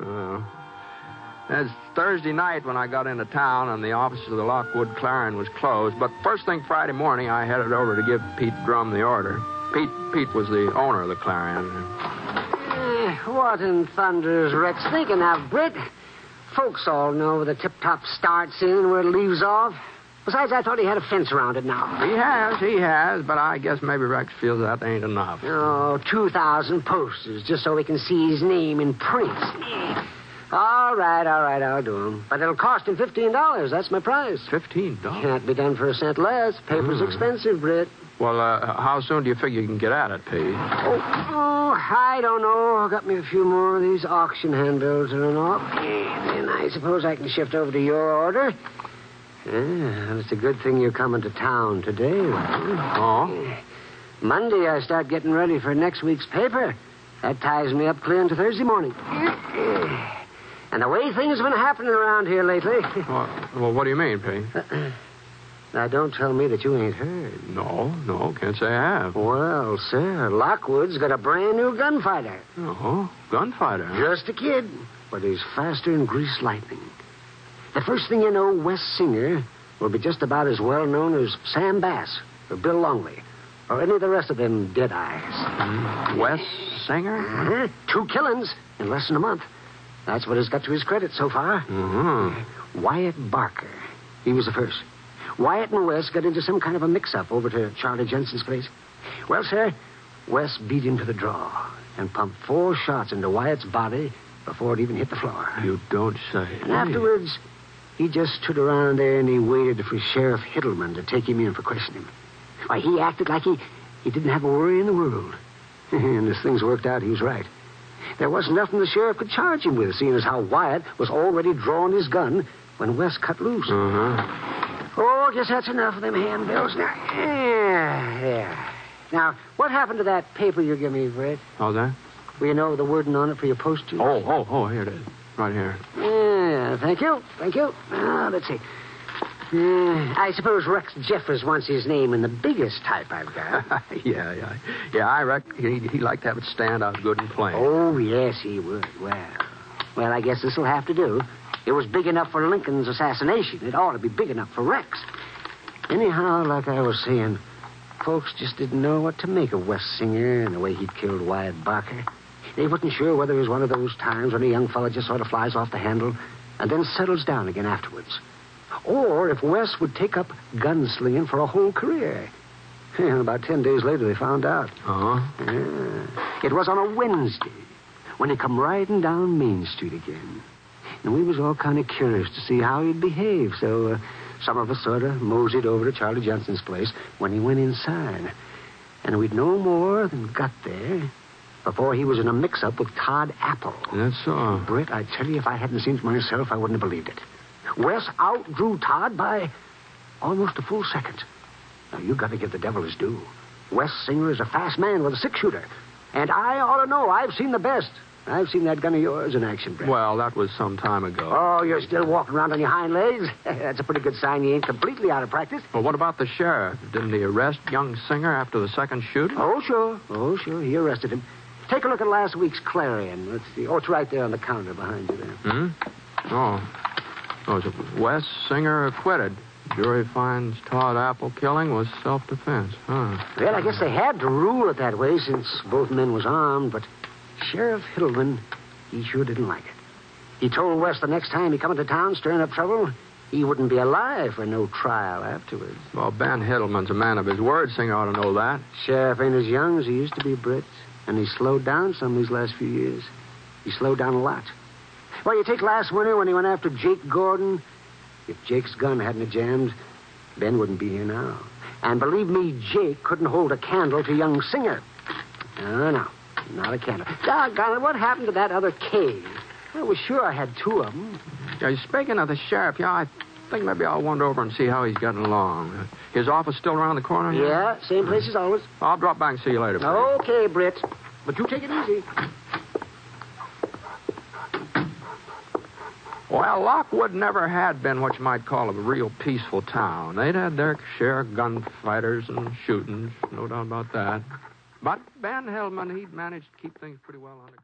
Oh. It's Thursday night when I got into town and the office of the Lockwood Clarion was closed. But first thing Friday morning, I headed over to give Pete Drum the order. Pete Pete was the owner of the Clarion. Eh, what in thunder's Rex thinking of, Britt? Folks all know where the tip-top starts in and where it leaves off. Besides, I thought he had a fence around it now. He has, he has, but I guess maybe Rex feels that ain't enough. Oh, 2,000 posters just so we can see his name in print. All right, all right, I'll do 'em. But it'll cost him $15. That's my price. Fifteen dollars. Can't be done for a cent less. Paper's Hmm. expensive, Britt. Well, uh, how soon do you figure you can get at it, Pete? Oh, oh, I don't know. I got me a few more of these auction handbills to run off. And I suppose I can shift over to your order. Yeah, it's a good thing you're coming to town today. Oh? Monday, I start getting ready for next week's paper. That ties me up clear into Thursday morning. And the way things have been happening around here lately. Well, well, what do you mean, Pete? now, don't tell me that you ain't heard. No, no, can't say I have. Well, sir, Lockwood's got a brand new gunfighter. Oh, gunfighter. Just a kid, but he's faster than greased lightning. The first thing you know, Wes Singer will be just about as well known as Sam Bass or Bill Longley or any of the rest of them dead eyes. Wes Singer? Uh-huh. Two killings in less than a month. That's what has got to his credit so far. Mm-hmm. Wyatt Barker. He was the first. Wyatt and Wes got into some kind of a mix-up over to Charlie Jensen's place. Well, sir, Wes beat him to the draw and pumped four shots into Wyatt's body before it even hit the floor. You don't say. And afterwards, he just stood around there and he waited for Sheriff Hiddleman to take him in for questioning. Why, he acted like he, he didn't have a worry in the world. and as things worked out, he was right. There wasn't nothing the sheriff could charge him with, seeing as how Wyatt was already drawing his gun when Wes cut loose. Uh-huh. Oh, I guess that's enough of them handbills now. Yeah, yeah. Now, what happened to that paper you gave me, Fred? How's that? Will you know the wording on it for your postage? Oh, oh, oh, here it is. Right here. Yeah, thank you. Thank you. Now, let's see. Uh, I suppose Rex Jeffers wants his name in the biggest type I've got. yeah, yeah. Yeah, I reckon he'd, he'd like to have it stand out good and plain. oh, yes, he would. Well, well, I guess this'll have to do. It was big enough for Lincoln's assassination. It ought to be big enough for Rex. Anyhow, like I was saying, folks just didn't know what to make of Wes Singer and the way he'd killed Wyatt Barker. They wasn't sure whether it was one of those times when a young fella just sort of flies off the handle and then settles down again afterwards. Or if Wes would take up gunslinging for a whole career. And about ten days later, they found out. Uh-huh. Yeah. It was on a Wednesday when he come riding down Main Street again. And we was all kind of curious to see how he'd behave, so uh, some of us sort of moseyed over to Charlie Johnson's place when he went inside. And we'd no more than got there before he was in a mix-up with Todd Apple. That's so. Britt, I tell you, if I hadn't seen it myself, I wouldn't have believed it. Wes outdrew Todd by almost a full second. Now, you've got to give the devil his due. Wes Singer is a fast man with a six-shooter. And I ought to know. I've seen the best. I've seen that gun of yours in action, Britt. Well, that was some time ago. Oh, you're still walking around on your hind legs? That's a pretty good sign you ain't completely out of practice. Well, what about the sheriff? Didn't he arrest young Singer after the second shooting? Oh, sure. Oh, sure. He arrested him. Take a look at last week's Clarion. Let's see. Oh, it's right there on the counter behind you there. Hmm? Oh. Oh, is Wes Singer acquitted? Jury finds Todd Apple killing was self-defense. Huh. Well, I guess they had to rule it that way since both men was armed, but Sheriff Hiddleman, he sure didn't like it. He told Wes the next time he come into town stirring up trouble, he wouldn't be alive for no trial afterwards. Well, Ben Hiddleman's a man of his word. Singer ought to know that. Sheriff ain't as young as he used to be, Britt, and he's slowed down some these last few years. He slowed down a lot. Well, you take last winter when he went after Jake Gordon. If Jake's gun hadn't jammed, Ben wouldn't be here now. And believe me, Jake couldn't hold a candle to young Singer. No, no, not a candle. Doggone it, what happened to that other cave? I was sure I had two of them. Yeah, speaking of the sheriff, yeah, I think maybe I'll wander over and see how he's getting along. His office still around the corner? here? Yeah, same place as always. I'll drop by and see you later. Fred. Okay, Britt. But you take it easy. Well, Lockwood never had been what you might call a real peaceful town. They'd had their share of gunfighters and shootings, no doubt about that. But Ben Hiddleman, he'd managed to keep things pretty well under control.